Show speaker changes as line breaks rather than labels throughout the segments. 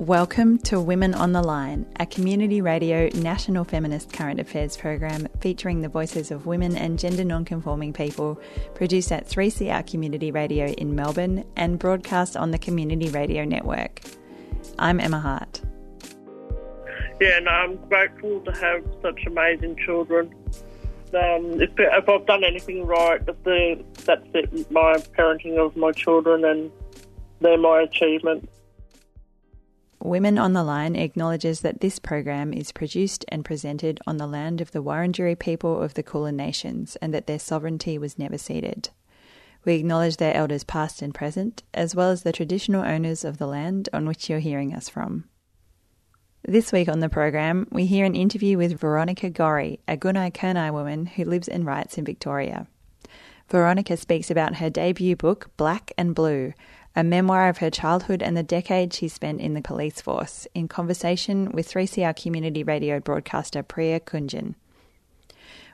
Welcome to Women on the Line, a community radio national feminist current affairs program featuring the voices of women and gender non-conforming people, produced at 3CR Community Radio in Melbourne and broadcast on the Community Radio Network. I'm Emma Hart.
Yeah, no, I'm grateful to have such amazing children. Um, if, if I've done anything right, the, that's it, my parenting of my children and they're my achievements.
Women on the Line acknowledges that this program is produced and presented on the land of the Wurundjeri people of the Kulin Nations and that their sovereignty was never ceded. We acknowledge their elders past and present, as well as the traditional owners of the land on which you're hearing us from. This week on the program, we hear an interview with Veronica Gorry, a Gunai Kurnai woman who lives and writes in Victoria. Veronica speaks about her debut book, Black and Blue, a memoir of her childhood and the decade she spent in the police force, in conversation with 3CR community radio broadcaster Priya Kunjan.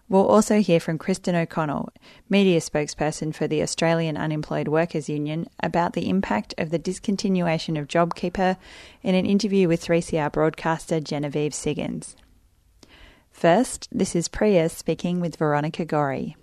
We'll also hear from Kristen O'Connell, media spokesperson for the Australian Unemployed Workers Union, about the impact of the discontinuation of JobKeeper in an interview with 3CR broadcaster Genevieve Siggins. First, this is Priya speaking with Veronica Gorry.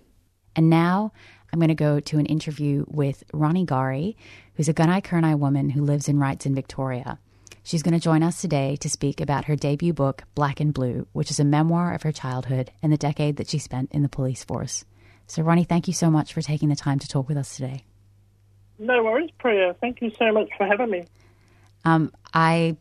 And now I'm going to go to an interview with Ronnie Gorry, who's a Gunai Kurnai woman who lives and writes in Victoria. She's going to join us today to speak about her debut book, Black and Blue, which is a memoir of her childhood and the decade that she spent in the police force. So, Ronnie, thank you so much for taking the time to talk with us today.
No worries, Priya. Thank you so much for having me.
Um, I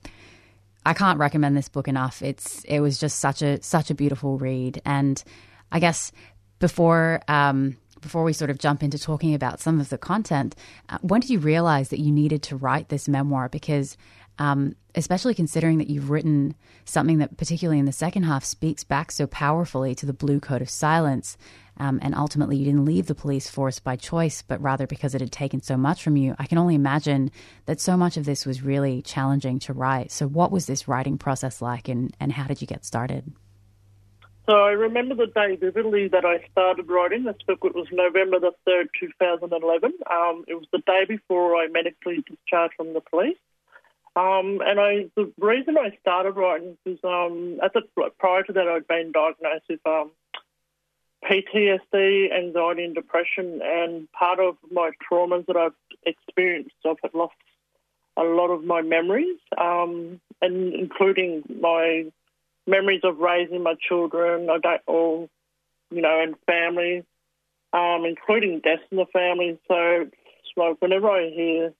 I can't recommend this book enough. It's it was just such a such a beautiful read, and I guess before um, before we sort of jump into talking about some of the content, uh, when did you realize that you needed to write this memoir? Because um, especially considering that you've written something that, particularly in the second half, speaks back so powerfully to the blue code of silence. Um, and ultimately, you didn't leave the police force by choice, but rather because it had taken so much from you. I can only imagine that so much of this was really challenging to write. So, what was this writing process like, and, and how did you get started?
So I remember the day vividly that I started writing this book. It was November the 3rd, 2011. Um, it was the day before I medically discharged from the police. Um, and I, the reason I started writing is um, at the, prior to that I'd been diagnosed with um, PTSD, anxiety, and depression. And part of my traumas that I've experienced, I've lost a lot of my memories, um, and including my memories of raising my children, I don't all, you know, and family, um, including deaths in the family. So like whenever I hear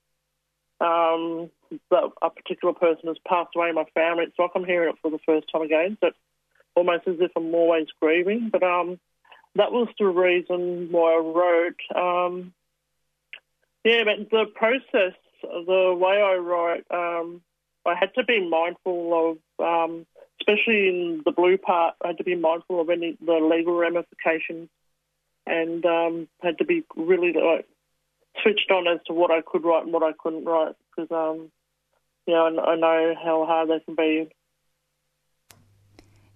um, that a particular person has passed away in my family, it's like I'm hearing it for the first time again. So it's almost as if I'm always grieving. But um, that was the reason why I wrote. Um, yeah, but the process, the way I write, um, I had to be mindful of um, especially in the blue part, I had to be mindful of any the legal ramifications, and um, had to be really like switched on as to what I could write and what I couldn't write because um, you know I, know how hard they can be.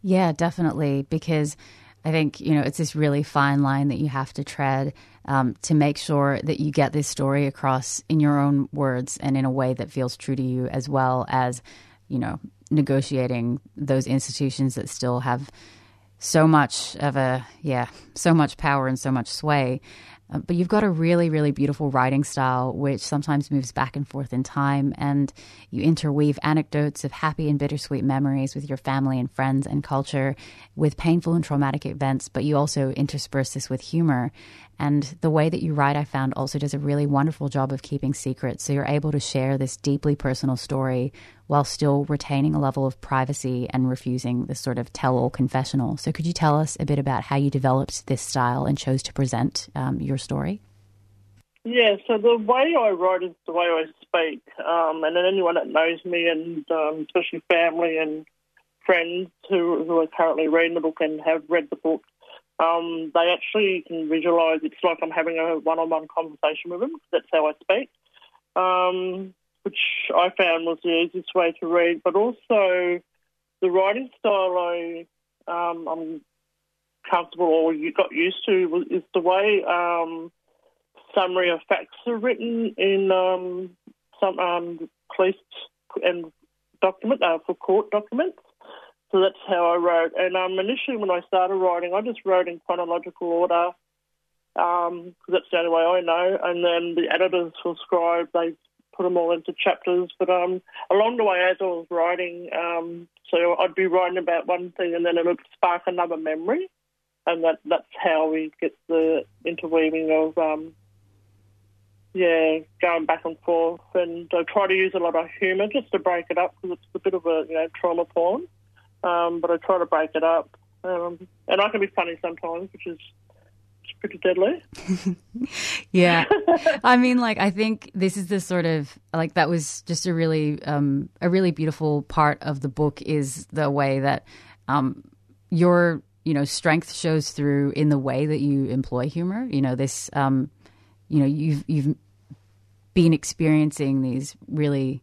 Yeah, definitely, because I think you know it's this really fine line that you have to tread um, to make sure that you get this story across in your own words and in a way that feels true to you, as well as you know negotiating those institutions that still have so much of a yeah so much power and so much sway uh, but you've got a really, really beautiful writing style, which sometimes moves back and forth in time, and you interweave anecdotes of happy and bittersweet memories with your family and friends and culture, with painful and traumatic events, but you also intersperse this with humor. And the way that you write, I found, also does a really wonderful job of keeping secrets. So you're able to share this deeply personal story while still retaining a level of privacy and refusing this sort of tell all confessional. So could you tell us a bit about how you developed this style and chose to present um, your story?
Yeah, so the way I write is the way I speak. Um, and anyone that knows me, and um, especially family and friends who, who are currently reading the book and have read the book, um, they actually can visualise it's like I'm having a one on one conversation with them. That's how I speak, um, which I found was the easiest way to read. But also, the writing style I, um, I'm comfortable or you got used to is the way um, summary of facts are written in um, some um, police and document uh, for court documents. So that's how I wrote. And um, initially, when I started writing, I just wrote in chronological order because um, that's the only way I know. And then the editors for Scribe, they put them all into chapters. But um, along the way, as I was writing, um, so I'd be writing about one thing and then it would spark another memory. And that, that's how we get the interweaving of, um, yeah, going back and forth. And I try to use a lot of humour just to break it up because it's a bit of a, you know, trauma porn. Um, but I try to break it up. Um, and I can be funny sometimes, which is pretty deadly.
yeah. I mean, like, I think this is the sort of, like, that was just a really, um, a really beautiful part of the book is the way that, um, your, you know, strength shows through in the way that you employ humor. You know, this, um, you know, you've, you've been experiencing these really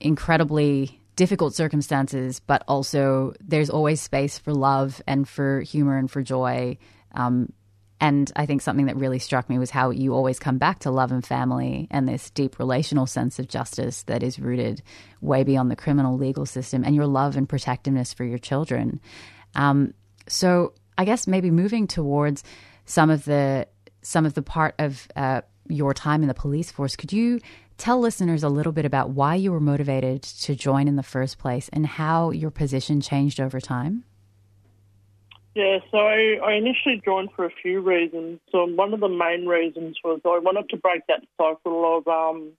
incredibly difficult circumstances, but also there's always space for love and for humor and for joy. Um, and I think something that really struck me was how you always come back to love and family and this deep relational sense of justice that is rooted way beyond the criminal legal system and your love and protectiveness for your children. Um, so I guess maybe moving towards some of the some of the part of uh, your time in the police force, could you tell listeners a little bit about why you were motivated to join in the first place and how your position changed over time?
Yeah, so I, initially joined for a few reasons. So one of the main reasons was I wanted to break that cycle of um,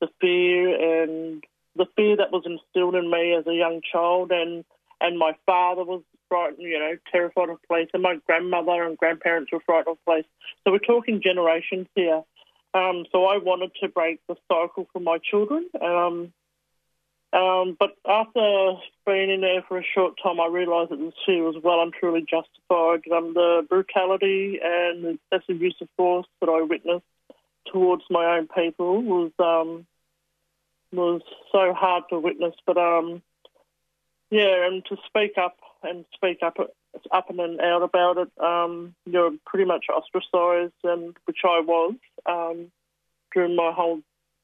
the fear and the fear that was instilled in me as a young child, and and my father was frightened, you know, terrified of police, and my grandmother and grandparents were frightened of police. So we're talking generations here. Um, so I wanted to break the cycle for my children. Um, um, but after being in there for a short time, I realised that the fear was well and truly justified. Um, the brutality and the excessive use of force that I witnessed towards my own people was um, was so hard to witness. But um, yeah, and to speak up and speak up up and out about it, um, you're pretty much ostracised, and which I was um, during my whole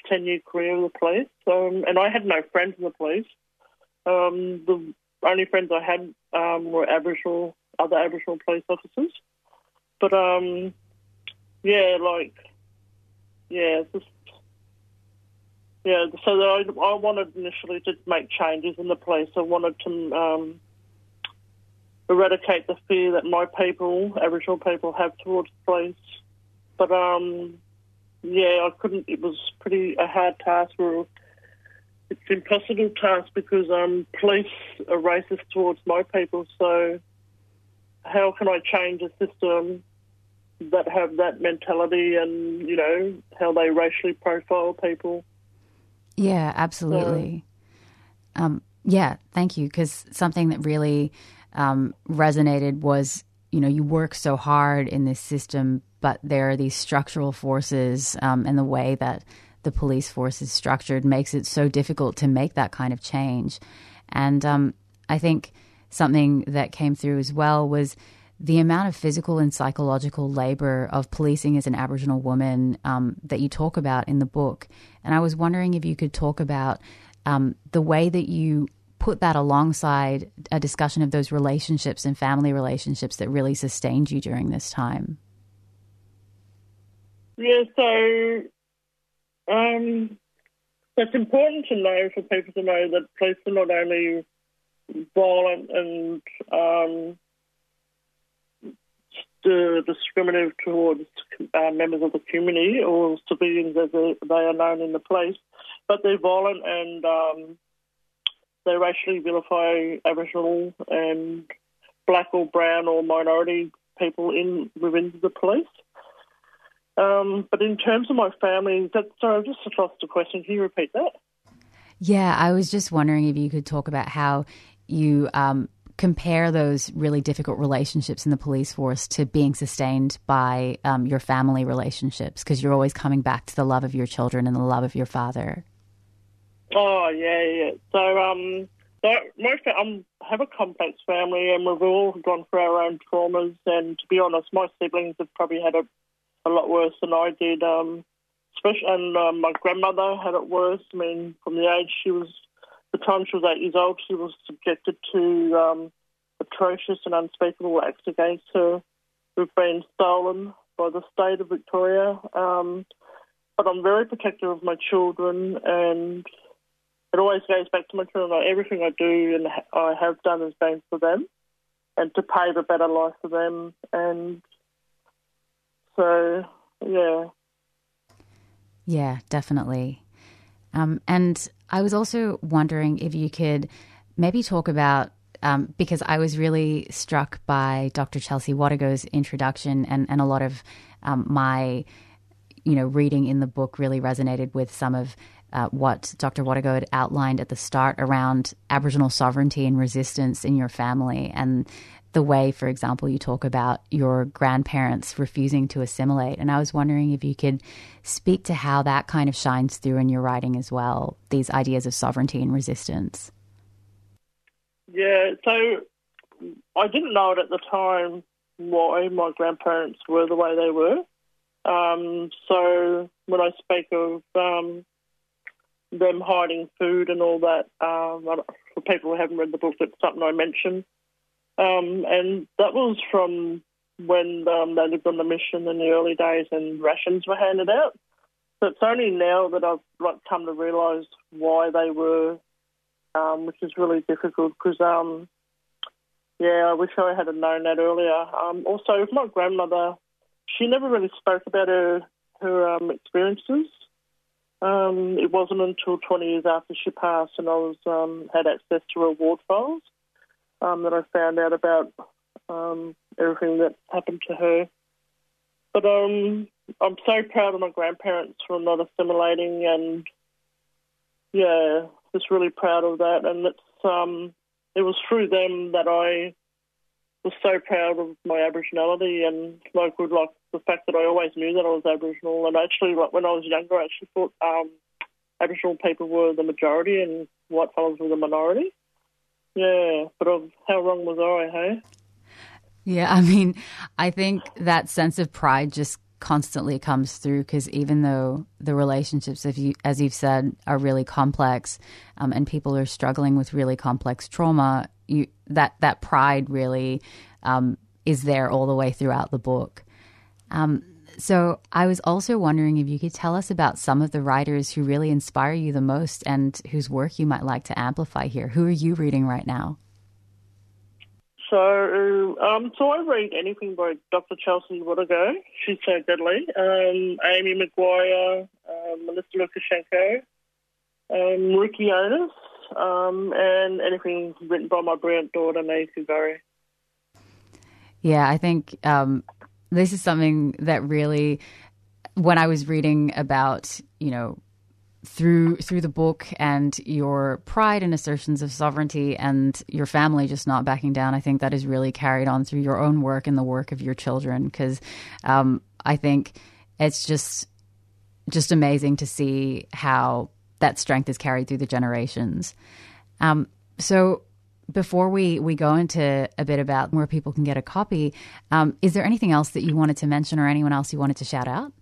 10 year career in the police, um, and I had no friends in the police. Um, the only friends I had um, were Aboriginal, other Aboriginal police officers. But um, yeah, like, yeah, just yeah. So I, I wanted initially to make changes in the police. I wanted to um, eradicate the fear that my people, Aboriginal people, have towards the police. But um, yeah, I couldn't. It was pretty a hard task. Or it's an impossible task because um, police are racist towards my people. So how can I change a system that have that mentality and you know how they racially profile people?
Yeah, absolutely. So, um, yeah, thank you. Because something that really um, resonated was you know you work so hard in this system but there are these structural forces um, and the way that the police force is structured makes it so difficult to make that kind of change. And um, I think something that came through as well was the amount of physical and psychological labor of policing as an Aboriginal woman um, that you talk about in the book. And I was wondering if you could talk about um, the way that you put that alongside a discussion of those relationships and family relationships that really sustained you during this time.
Yeah, so um, it's important to know for people to know that police are not only violent and um, discriminative towards uh, members of the community or civilians as they are known in the police, but they're violent and um, they racially vilify Aboriginal and black or brown or minority people in within the police. Um, but in terms of my family, that, sorry, I've just lost the question. Can you repeat that?
Yeah, I was just wondering if you could talk about how you um, compare those really difficult relationships in the police force to being sustained by um, your family relationships, because you're always coming back to the love of your children and the love of your father.
Oh yeah, yeah. So um, so most fa- I have a complex family, and we've all gone through our own traumas. And to be honest, my siblings have probably had a a lot worse than I did. Um, especially, and um, my grandmother had it worse. I mean, from the age she was the time she was eight years old, she was subjected to um, atrocious and unspeakable acts against her who've been stolen by the state of Victoria. Um, but I'm very protective of my children, and it always goes back to my children. Like everything I do and I have done has been for them, and to pave a better life for them. And so, yeah.
Yeah, definitely. Um, and I was also wondering if you could maybe talk about um, because I was really struck by Dr. Chelsea Watego's introduction, and, and a lot of um, my, you know, reading in the book really resonated with some of uh, what Dr. Watego had outlined at the start around Aboriginal sovereignty and resistance in your family, and the way, for example, you talk about your grandparents refusing to assimilate. And I was wondering if you could speak to how that kind of shines through in your writing as well, these ideas of sovereignty and resistance.
Yeah, so I didn't know it at the time why my grandparents were the way they were. Um, so when I speak of um, them hiding food and all that, um, for people who haven't read the book, it's something I mention. Um, and that was from when um, they lived on the mission in the early days and rations were handed out. So it's only now that I've like come to realise why they were um, which is really difficult because, um, yeah, I wish I had known that earlier. Um, also, my grandmother, she never really spoke about her her experiences. Um, it wasn't until 20 years after she passed and I was um, had access to her ward files that I found out about everything that happened to her. But um, I'm so proud of my grandparents for not assimilating, and yeah, just really proud of that. And it's um, it was through them that I was so proud of my Aboriginality and like with like the fact that I always knew that I was Aboriginal. And actually, like when I was younger, I actually thought um, Aboriginal people were the majority and white fellas were the minority. Yeah, but of how wrong was I? Hey.
Yeah, I mean, I think that sense of pride just constantly comes through because even though the relationships, if you, as you've said, are really complex, um, and people are struggling with really complex trauma, you, that that pride really um, is there all the way throughout the book. Um, so I was also wondering if you could tell us about some of the writers who really inspire you the most and whose work you might like to amplify here. Who are you reading right now?
So, um, so I read anything by Dr. Chelsea Watego. She's so deadly. Um, Amy McQuire, um, Melissa Lucashenko, um, Ricky Onus, um, and anything written by my brilliant daughter, Nay Kugari.
Yeah, I think um, this is something that really, when I was reading about, you know, through through the book and your pride and assertions of sovereignty and your family just not backing down, I think that is really carried on through your own work and the work of your children. Because um, I think it's just just amazing to see how that strength is carried through the generations. Um, so before we, we go into a bit about where people can get a copy, um, is there anything else that you wanted to mention or anyone else you wanted to shout out?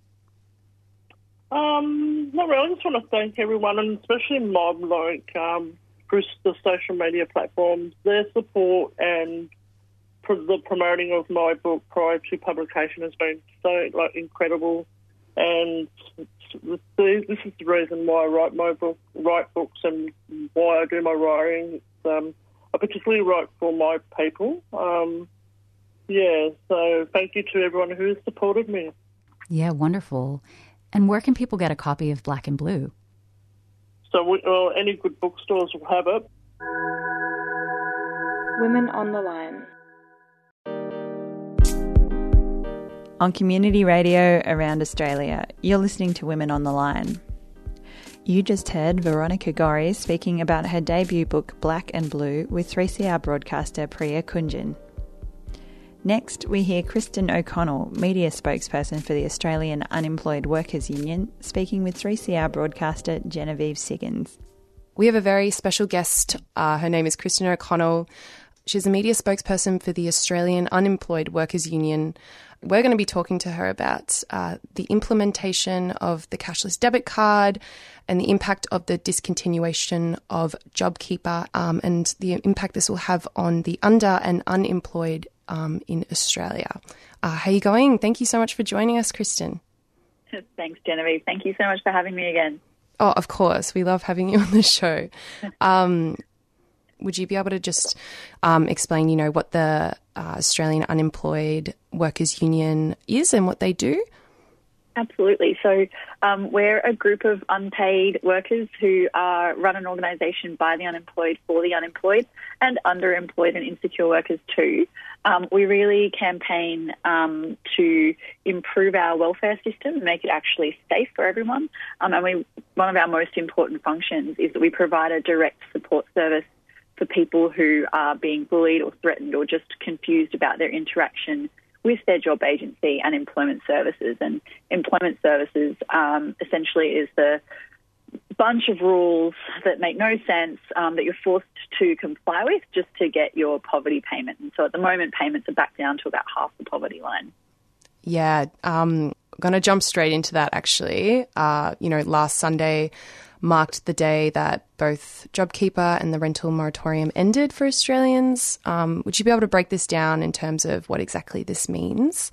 Um, not really. I just want to thank everyone, and especially Mob, like um, the social media platforms, their support and the promoting of my book prior to publication has been so like incredible. And this is the reason why I write my book, write books, and why I do my writing. Um, I particularly write for my people. Um, yeah, so thank you to everyone who has supported me.
Yeah, wonderful. And where can people get a copy of Black and Blue?
So, we, well, any good bookstores will have it.
Women on the Line. On community radio around Australia, you're listening to Women on the Line. You just heard Veronica Gorry speaking about her debut book Black and Blue with 3CR broadcaster Priya Kunjan. Next, we hear Kristen O'Connell, media spokesperson for the Australian Unemployed Workers Union, speaking with 3CR broadcaster Genevieve Siggins.
We have a very special guest. Uh, her name is Kristen O'Connell. She's a media spokesperson for the Australian Unemployed Workers Union. We're going to be talking to her about uh, the implementation of the cashless debit card and the impact of the discontinuation of JobKeeper um, and the impact this will have on the under and unemployed um, in Australia. Uh, how are you going? Thank you so much for joining us, Kristen.
Thanks, Genevieve. Thank you so much for having me again.
Oh, of course. We love having you on the show. Um, would you be able to just um, explain, you know, what the uh, Australian Unemployed Workers Union is and what they do?
Absolutely. So um, we're a group of unpaid workers who run an organisation by the unemployed for the unemployed and underemployed and insecure workers too. Um, we really campaign um, to improve our welfare system and make it actually safe for everyone. Um, and we, one of our most important functions is that we provide a direct support service for people who are being bullied or threatened or just confused about their interaction with their job agency and employment services. And employment services um, essentially is the bunch of rules that make no sense um, that you're forced to comply with just to get your poverty payment. And so at the moment, payments are back down to about half the poverty line.
Yeah, um, going to jump straight into that actually. Uh, you know, last Sunday, marked the day that both JobKeeper and the rental moratorium ended for Australians. Um, would you be able to break this down in terms of what exactly this means?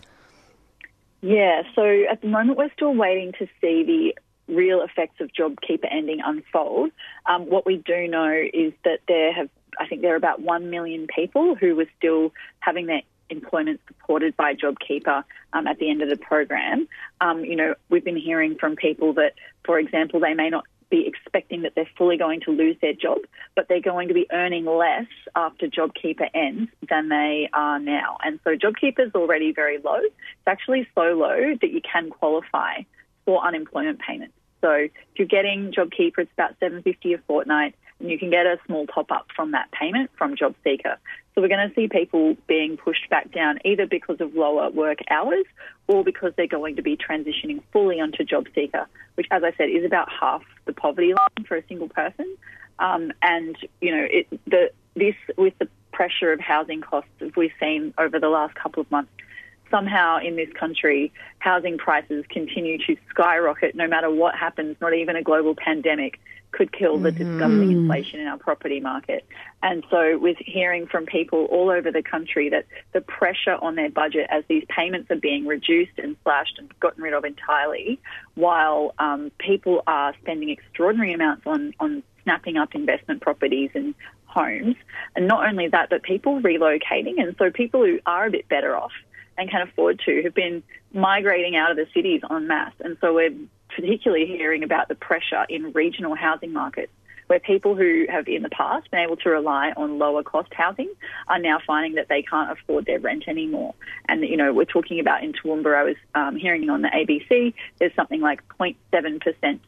Yeah, so at the moment we're still waiting to see the real effects of JobKeeper ending unfold. Um, what we do know is that there have, I think there are about 1 million people who were still having their employment supported by JobKeeper um, at the end of the program. Um, you know, we've been hearing from people that, for example, they may not be expecting that they're fully going to lose their job, but they're going to be earning less after JobKeeper ends than they are now. And so JobKeeper is already very low. It's actually so low that you can qualify for unemployment payments. So if you're getting JobKeeper, it's about 750 a fortnight, and you can get a small top up from that payment from JobSeeker. So we're going to see people being pushed back down either because of lower work hours or because they're going to be transitioning fully onto JobSeeker, which, as I said, is about half the poverty line for a single person. Um, and you know, it, the, this with the pressure of housing costs we've seen over the last couple of months, somehow in this country, housing prices continue to skyrocket no matter what happens, not even a global pandemic could kill the mm-hmm. disgusting inflation in our property market. And so, with hearing from people all over the country that the pressure on their budget as these payments are being reduced and slashed and gotten rid of entirely, while um, people are spending extraordinary amounts on, on snapping up investment properties and homes. And not only that, but people relocating. And so, people who are a bit better off and can afford to have been migrating out of the cities en masse. And so, we're particularly hearing about the pressure in regional housing markets where people who have in the past been able to rely on lower cost housing are now finding that they can't afford their rent anymore. And, you know, we're talking about in Toowoomba, I was um, hearing on the ABC, there's something like 0.7%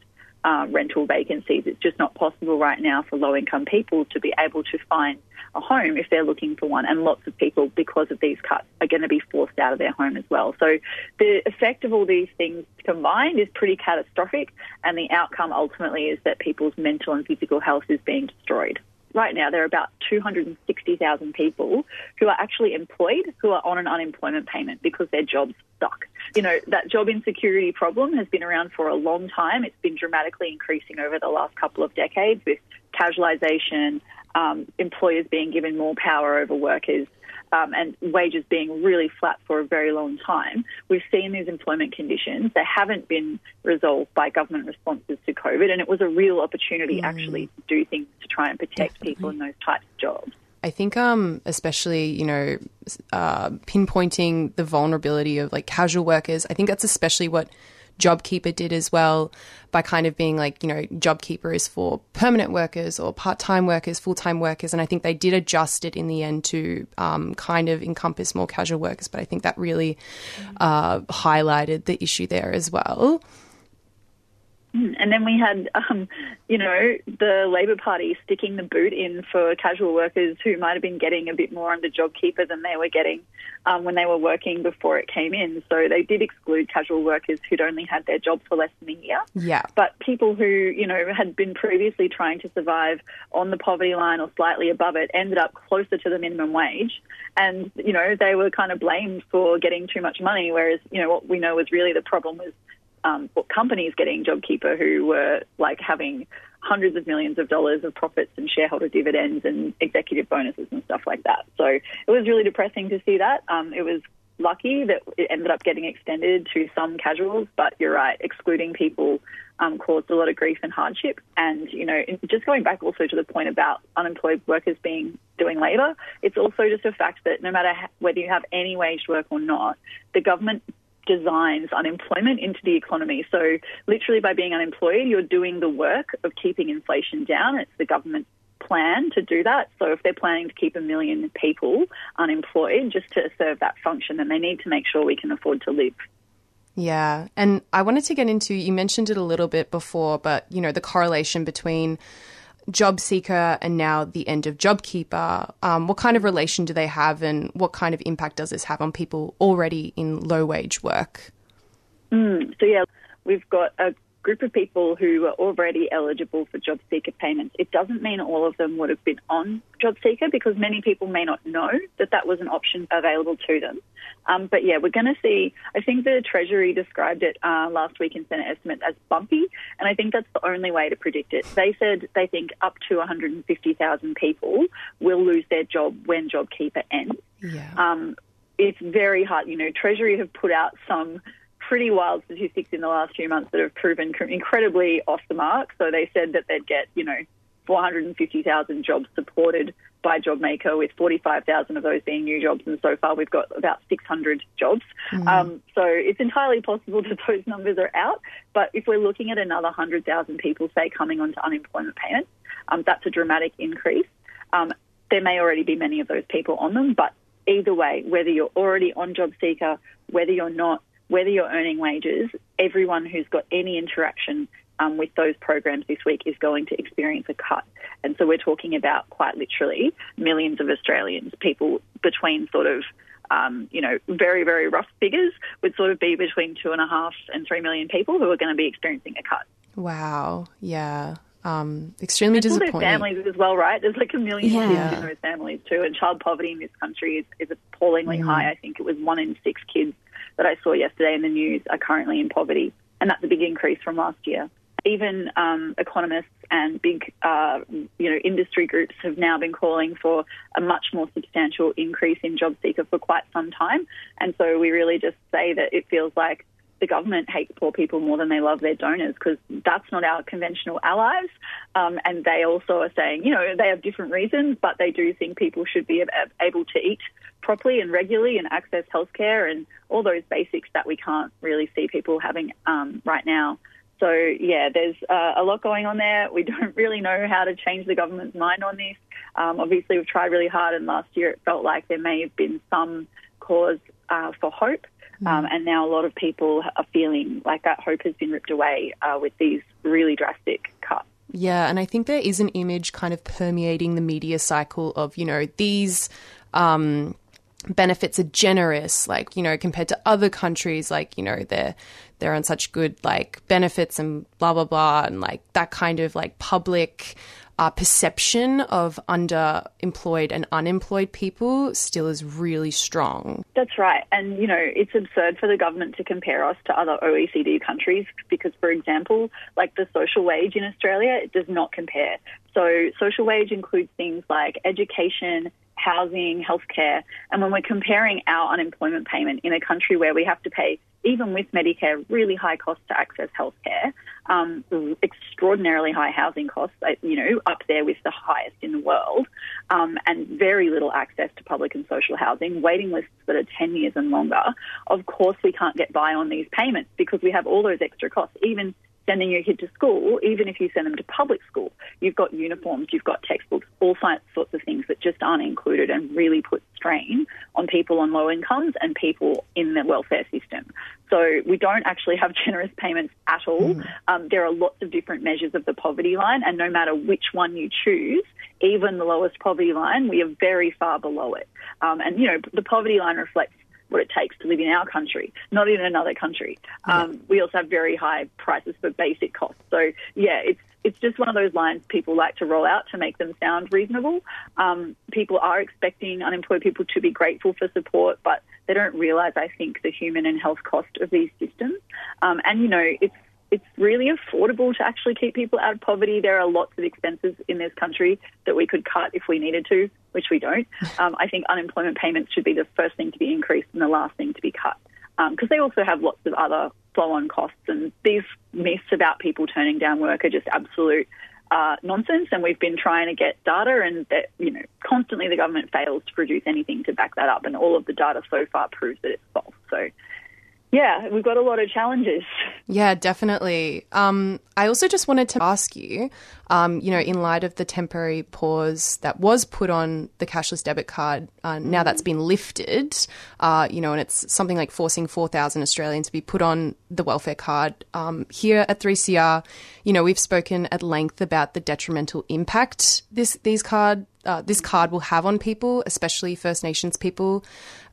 uh, rental vacancies. It's just not possible right now for low income people to be able to find a home if they're looking for one. And lots of people, because of these cuts, are going to be forced out of their home as well. So the effect of all these things combined is pretty catastrophic. And the outcome ultimately is that people's mental and physical health is being destroyed right now there are about 260,000 people who are actually employed who are on an unemployment payment because their jobs suck. You know, that job insecurity problem has been around for a long time. It's been dramatically increasing over the last couple of decades with casualisation, um, employers being given more power over workers, um, and wages being really flat for a very long time. We've seen these employment conditions. They haven't been resolved by government responses to COVID, and it was a real opportunity mm. actually to do things to try and protect Definitely. people in those types of jobs.
I think, um, especially you know, uh, pinpointing the vulnerability of like casual workers. I think that's especially what JobKeeper did as well by kind of being like, you know, JobKeeper is for permanent workers or part time workers, full time workers. And I think they did adjust it in the end to um, kind of encompass more casual workers. But I think that really uh, highlighted the issue there as well.
And then we had, um, you know, the Labor Party sticking the boot in for casual workers who might have been getting a bit more under JobKeeper than they were getting um, when they were working before it came in. So they did exclude casual workers who'd only had their jobs for less than a year.
Yeah.
But people who, you know, had been previously trying to survive on the poverty line or slightly above it ended up closer to the minimum wage. And, you know, they were kind of blamed for getting too much money, whereas, you know, what we know was really the problem was um, companies getting JobKeeper who were like having hundreds of millions of dollars of profits and shareholder dividends and executive bonuses and stuff like that. So it was really depressing to see that. Um, it was lucky that it ended up getting extended to some casuals, but you're right, excluding people um, caused a lot of grief and hardship. And, you know, just going back also to the point about unemployed workers being doing labour, it's also just a fact that no matter whether you have any waged work or not, the government designs unemployment into the economy. So, literally, by being unemployed, you're doing the work of keeping inflation down. It's the government plan to do that. So, if they're planning to keep a million people unemployed just to serve that function, then they need to make sure we can afford to live.
Yeah. And I wanted to get into, you mentioned it a little bit before, but, you know, the correlation between job seeker and now the end of JobKeeper. Um, what kind of relation do they have, and what kind of impact does this have on people already in low wage work?
Mm, so yeah, we've got a group of people who are already eligible for job seeker payments. It doesn't mean all of them would have been on job seeker because many people may not know that that was an option available to them. Um, but yeah, we're going to see. I think the Treasury described it uh, last week in Senate estimates as bumpy, and I think that's the only way to predict it. They said they think up to 150,000 people will lose their job when JobKeeper ends.
Yeah.
Um, it's very hard. You know, Treasury have put out some pretty wild statistics in the last few months that have proven incredibly off the mark. So they said that they'd get, you know, 450,000 jobs supported by JobMaker, with 45,000 of those being new jobs, and so far we've got about 600 jobs. Mm-hmm. Um, so it's entirely possible that those numbers are out. But if we're looking at another 100,000 people, say, coming onto unemployment payments, um, that's a dramatic increase. Um, there may already be many of those people on them, but either way, whether you're already on JobSeeker, whether you're not, whether you're earning wages, everyone who's got any interaction um, with those programs this week is going to experience a cut. And so we're talking about quite literally millions of Australians, people between sort of um, you know, very, very rough figures would sort of be between two and a half and three million people who are going to be experiencing a cut.
Wow. Yeah. Um, extremely
and
disappointing.
families as well, right? There's like a million yeah. kids in those families too, and child poverty in this country is, is appallingly mm. high. I think it was one in six kids that I saw yesterday in the news are currently in poverty, and that's a big increase from last year. Even um, economists and big, uh, you know, industry groups have now been calling for a much more substantial increase in job seeker for quite some time. And so we really just say that it feels like the government hates poor people more than they love their donors because that's not our conventional allies. Um, and they also are saying, you know, they have different reasons, but they do think people should be able to eat properly and regularly and access healthcare and all those basics that we can't really see people having um, right now. So, yeah, there's uh, a lot going on there. We don't really know how to change the government's mind on this. Um, obviously, we've tried really hard, and last year it felt like there may have been some cause uh, for hope. Hmm. Um, and now a lot of people are feeling like that hope has been ripped away uh, with these really drastic cuts.
Yeah, and I think there is an image kind of permeating the media cycle of, you know, these um, benefits are generous, like, you know, compared to other countries, like, you know, they're they're on such good like benefits and blah blah blah and like that kind of like public uh, perception of underemployed and unemployed people still is really strong.
That's right. And, you know, it's absurd for the government to compare us to other OECD countries because, for example, like the social wage in Australia, it does not compare. So, social wage includes things like education, housing, healthcare. And when we're comparing our unemployment payment in a country where we have to pay, even with Medicare, really high costs to access healthcare, um, extraordinarily high housing costs, you know, up there with the highest in the world, um, and very little access to public and social housing, waiting lists that are 10 years and longer, of course we can't get by on these payments because we have all those extra costs. Even sending your kid to school, even if you send them to public school, you've got uniforms, you've got textbooks, all sorts of things that just aren't included and really put strain on people on low incomes and people in the welfare system. So we don't actually have generous payments at all. Mm. Um, there are lots of different measures of the poverty line, and no matter which one you choose, even the lowest poverty line, we are very far below it. Um, and you know, the poverty line reflects what it takes to live in our country, not in another country. Um, we also have very high prices for basic costs. So yeah, it's it's just one of those lines people like to roll out to make them sound reasonable. Um, people are expecting unemployed people to be grateful for support, but they don't realise, I think, the human and health cost of these systems. Um, and you know, it's it's really affordable to actually keep people out of poverty. There are lots of expenses in this country that we could cut if we needed to, which we don't. Um, I think unemployment payments should be the first thing to be increased and the last thing to be cut because um, they also have lots of other flow-on costs. And these myths about people turning down work are just absolute uh, nonsense. And we've been trying to get data, and that you know constantly the government fails to produce anything to back that up. And all of the data so far proves that it's false. So yeah, we've got a lot of challenges.
Yeah, definitely. Um, I also just wanted to ask you, um, you know, in light of the temporary pause that was put on the cashless debit card, uh, now that's been lifted, uh, you know, and it's something like forcing 4,000 Australians to be put on the welfare card. Um, here at 3CR, you know, we've spoken at length about the detrimental impact this these card uh, this card will have on people, especially First Nations people.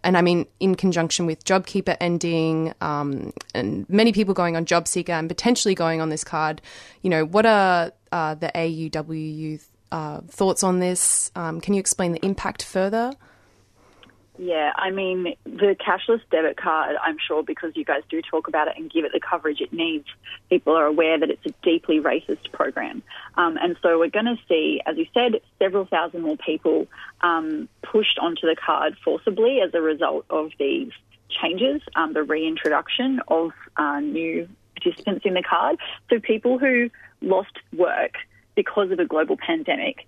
And I mean, in conjunction with JobKeeper ending um, and many people going on JobSeeker and potentially going on this card, you know, what are uh, the AUWU uh, thoughts on this? Um, can you explain the impact further?
Yeah, I mean, the cashless debit card, I'm sure because you guys do talk about it and give it the coverage it needs, people are aware that it's a deeply racist program. Um, and so we're going to see, as you said, several thousand more people um, pushed onto the card forcibly as a result of these changes, um, the reintroduction of uh, new participants in the card. So people who lost work because of a global pandemic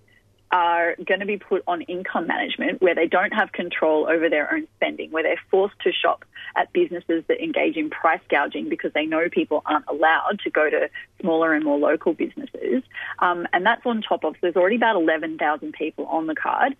are going to be put on income management where they don't have control over their own spending, where they're forced to shop at businesses that engage in price gouging because they know people aren't allowed to go to smaller and more local businesses. Um, and that's on top of, there's already about 11,000 people on the card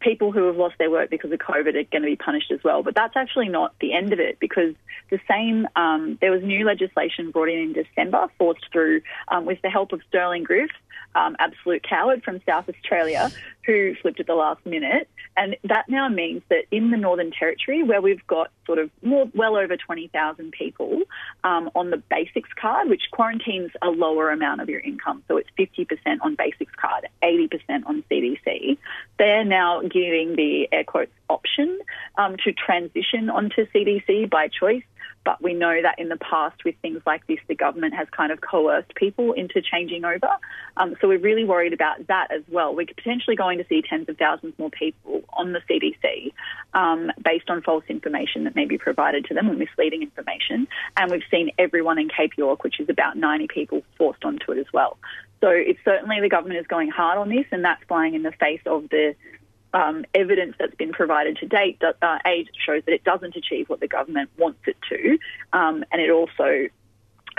people who have lost their work because of COVID are going to be punished as well. But that's actually not the end of it because the same, um, there was new legislation brought in in December, forced through um, with the help of Stirling Griff, um, absolute coward from South Australia, who flipped at the last minute. And that now means that in the Northern Territory, where we've got sort of more, well over 20,000 people um, on the basics card, which quarantines a lower amount of your income. So it's 50% on basics card, 80% on CDC. They're now giving the air quotes option um, to transition onto CDC by choice but we know that in the past, with things like this, the government has kind of coerced people into changing over. Um, so we're really worried about that as well. We're potentially going to see tens of thousands more people on the CDC um, based on false information that may be provided to them or misleading information. And we've seen everyone in Cape York, which is about 90 people, forced onto it as well. So it's certainly the government is going hard on this, and that's flying in the face of the um, evidence that's been provided to date, uh, aid shows that it doesn't achieve what the government wants it to, um, and it also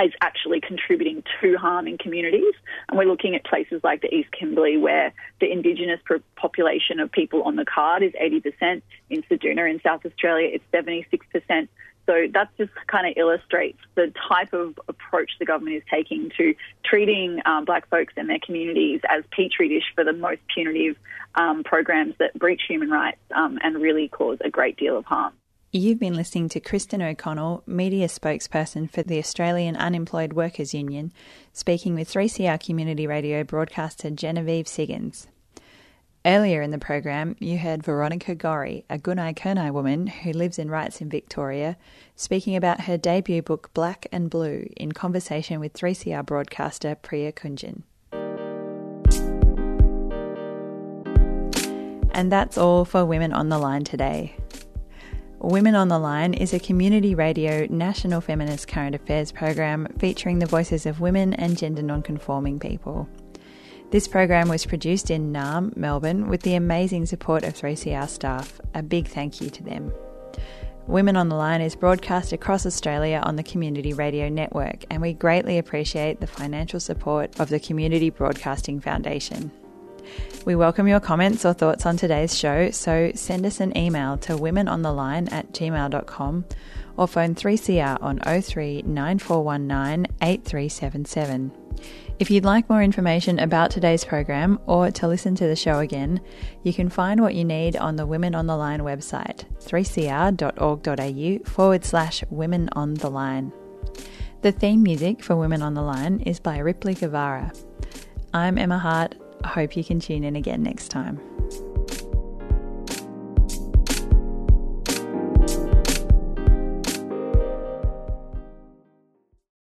is actually contributing to harm in communities. And we're looking at places like the East Kimberley, where the Indigenous population of people on the card is 80%. In Ceduna in South Australia, it's 76%. So that just kind of illustrates the type of approach the government is taking to treating um, black folks and their communities as petri dish for the most punitive um, programs that breach human rights um, and really cause a great deal of harm.
You've been listening to Kristen O'Connell, media spokesperson for the Australian Unemployed Workers Union, speaking with 3CR community radio broadcaster Genevieve Siggins. Earlier in the program, you heard Veronica Gorry, a Gunai Kurnai woman who lives and writes in Victoria, speaking about her debut book Black and Blue in conversation with 3CR broadcaster Priya Kunjan. And that's all for Women on the Line today. Women on the Line is a community radio national feminist current affairs program featuring the voices of women and gender non-conforming people. This program was produced in Naarm, Melbourne, with the amazing support of 3CR staff. A big thank you to them. Women on the Line is broadcast across Australia on the Community Radio Network, and we greatly appreciate the financial support of the Community Broadcasting Foundation. We welcome your comments or thoughts on today's show, so send us an email to womenontheline at gmail.com or phone 3CR on 03 9419 8377. If you'd like more information about today's program or to listen to the show again, you can find what you need on the Women on the Line website, 3cr.org.au forward slash Women on the Line. The theme music for Women on the Line is by Ripley Guevara. I'm Emma Hart. I hope you can tune in again next time.